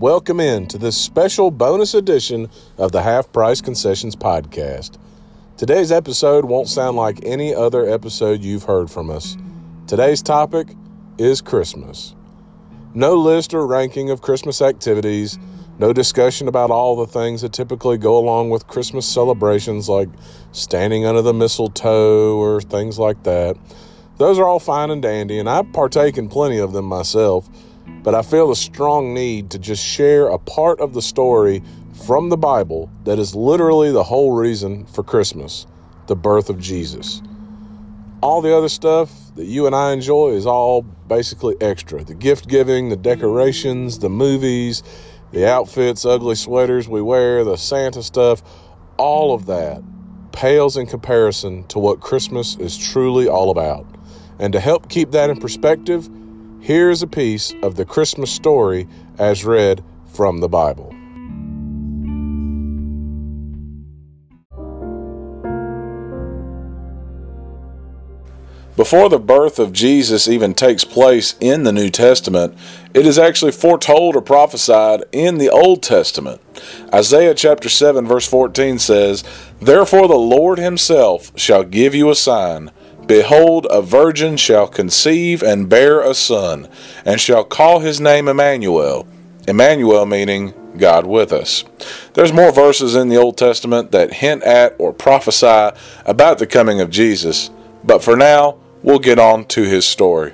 Welcome in to this special bonus edition of the Half Price Concessions podcast. Today's episode won't sound like any other episode you've heard from us. Today's topic is Christmas. No list or ranking of Christmas activities, no discussion about all the things that typically go along with Christmas celebrations like standing under the mistletoe or things like that. Those are all fine and dandy, and I partake in plenty of them myself, but I feel a strong need to just share a part of the story from the Bible that is literally the whole reason for Christmas the birth of Jesus. All the other stuff that you and I enjoy is all basically extra the gift giving, the decorations, the movies, the outfits, ugly sweaters we wear, the Santa stuff, all of that pales in comparison to what Christmas is truly all about. And to help keep that in perspective, here's a piece of the Christmas story as read from the Bible. Before the birth of Jesus even takes place in the New Testament, it is actually foretold or prophesied in the Old Testament. Isaiah chapter 7 verse 14 says, Therefore the Lord himself shall give you a sign. Behold, a virgin shall conceive and bear a son, and shall call his name Emmanuel. Emmanuel meaning God with us. There's more verses in the Old Testament that hint at or prophesy about the coming of Jesus, but for now, we'll get on to his story.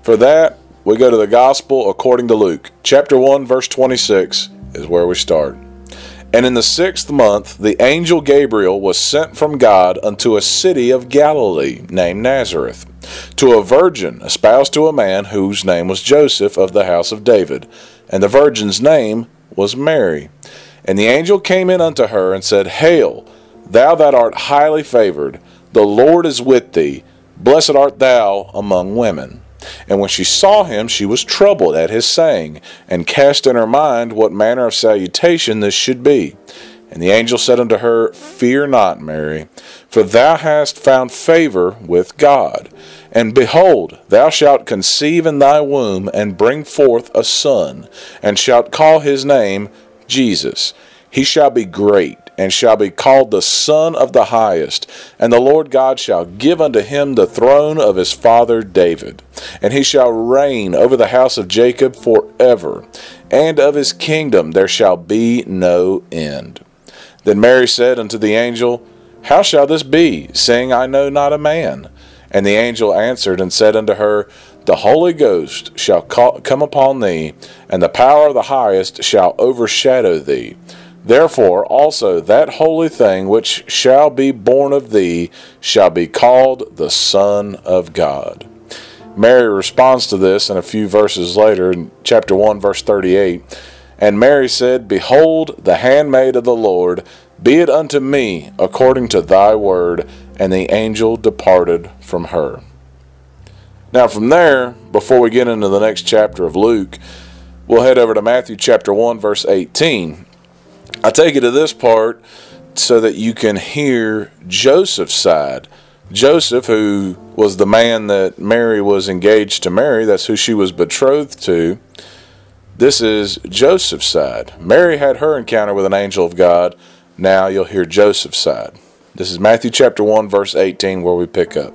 For that, we go to the Gospel according to Luke. Chapter 1, verse 26 is where we start. And in the sixth month, the angel Gabriel was sent from God unto a city of Galilee named Nazareth, to a virgin espoused to a man whose name was Joseph of the house of David, and the virgin's name was Mary. And the angel came in unto her and said, Hail, thou that art highly favored, the Lord is with thee, blessed art thou among women. And when she saw him, she was troubled at his saying, and cast in her mind what manner of salutation this should be. And the angel said unto her, Fear not, Mary, for thou hast found favor with God. And behold, thou shalt conceive in thy womb, and bring forth a son, and shalt call his name Jesus. He shall be great and shall be called the Son of the Highest. And the Lord God shall give unto him the throne of his father David. And he shall reign over the house of Jacob forever, and of his kingdom there shall be no end. Then Mary said unto the angel, How shall this be, seeing I know not a man? And the angel answered and said unto her, The Holy Ghost shall come upon thee, and the power of the highest shall overshadow thee. Therefore also that holy thing which shall be born of thee shall be called the Son of God. Mary responds to this in a few verses later in chapter 1, verse 38. And Mary said, Behold, the handmaid of the Lord, be it unto me according to thy word. And the angel departed from her. Now, from there, before we get into the next chapter of Luke, we'll head over to Matthew chapter 1, verse 18. I take you to this part so that you can hear Joseph's side. Joseph, who was the man that Mary was engaged to marry, that's who she was betrothed to. This is Joseph's side. Mary had her encounter with an angel of God. Now you'll hear Joseph's side. This is Matthew chapter 1 verse 18 where we pick up.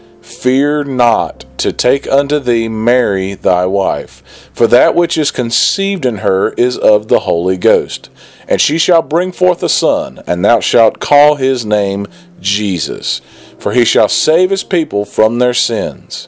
Fear not to take unto thee Mary thy wife, for that which is conceived in her is of the Holy Ghost. And she shall bring forth a son, and thou shalt call his name Jesus, for he shall save his people from their sins.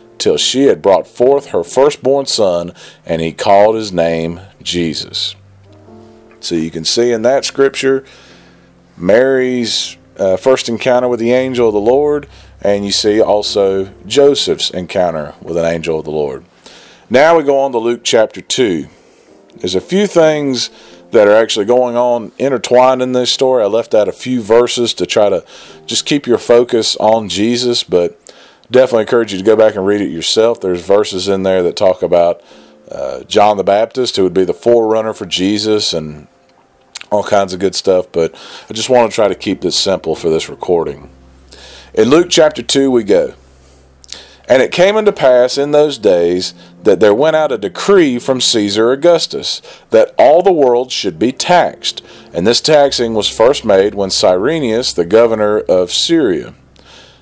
till she had brought forth her firstborn son, and he called his name Jesus. So you can see in that scripture Mary's uh, first encounter with the angel of the Lord, and you see also Joseph's encounter with an angel of the Lord. Now we go on to Luke chapter 2. There's a few things that are actually going on intertwined in this story. I left out a few verses to try to just keep your focus on Jesus, but definitely encourage you to go back and read it yourself. There's verses in there that talk about uh, John the Baptist, who would be the forerunner for Jesus, and all kinds of good stuff. But I just want to try to keep this simple for this recording. In Luke chapter 2, we go. And it came into pass in those days that there went out a decree from Caesar Augustus that all the world should be taxed. And this taxing was first made when Cyrenius, the governor of Syria,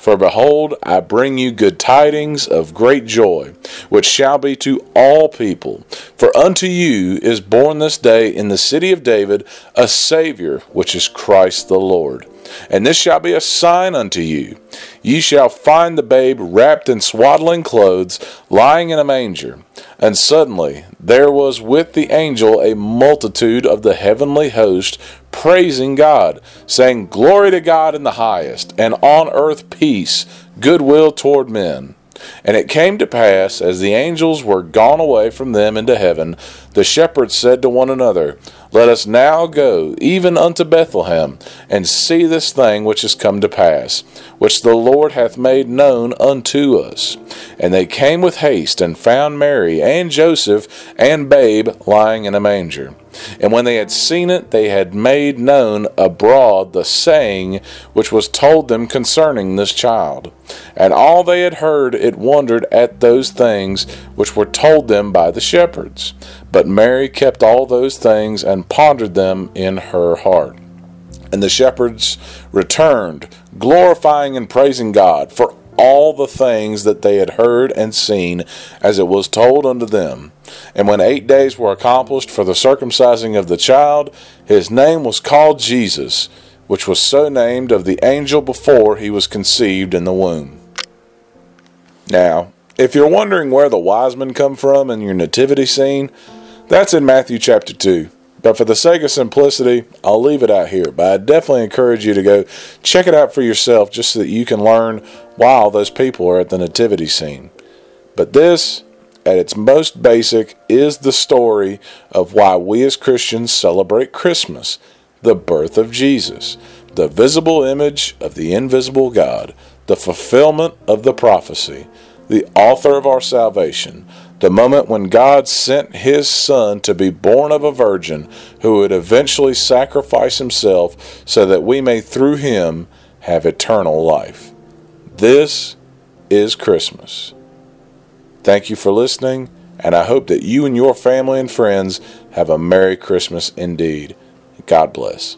For behold, I bring you good tidings of great joy, which shall be to all people. For unto you is born this day in the city of David a Saviour, which is Christ the Lord. And this shall be a sign unto you. Ye shall find the babe wrapped in swaddling clothes, lying in a manger. And suddenly there was with the angel a multitude of the heavenly host, praising God, saying, Glory to God in the highest, and on earth peace, goodwill toward men. And it came to pass, as the angels were gone away from them into heaven, the shepherds said to one another, Let us now go even unto Bethlehem, and see this thing which is come to pass, which the Lord hath made known unto us. And they came with haste, and found Mary and Joseph and babe lying in a manger. And when they had seen it, they had made known abroad the saying which was told them concerning this child. And all they had heard, it wondered at those things which were told them by the shepherds. But Mary kept all those things and pondered them in her heart. And the shepherds returned, glorifying and praising God for all the things that they had heard and seen, as it was told unto them. And when eight days were accomplished for the circumcising of the child, his name was called Jesus, which was so named of the angel before he was conceived in the womb. Now, if you're wondering where the wise men come from in your nativity scene, that's in Matthew chapter 2. But for the sake of simplicity, I'll leave it out here. But I definitely encourage you to go check it out for yourself just so that you can learn why those people are at the nativity scene. But this, at its most basic, is the story of why we as Christians celebrate Christmas the birth of Jesus, the visible image of the invisible God, the fulfillment of the prophecy, the author of our salvation the moment when God sent his Son to be born of a virgin who would eventually sacrifice himself so that we may through him have eternal life. This is Christmas. Thank you for listening, and I hope that you and your family and friends have a Merry Christmas indeed. God bless.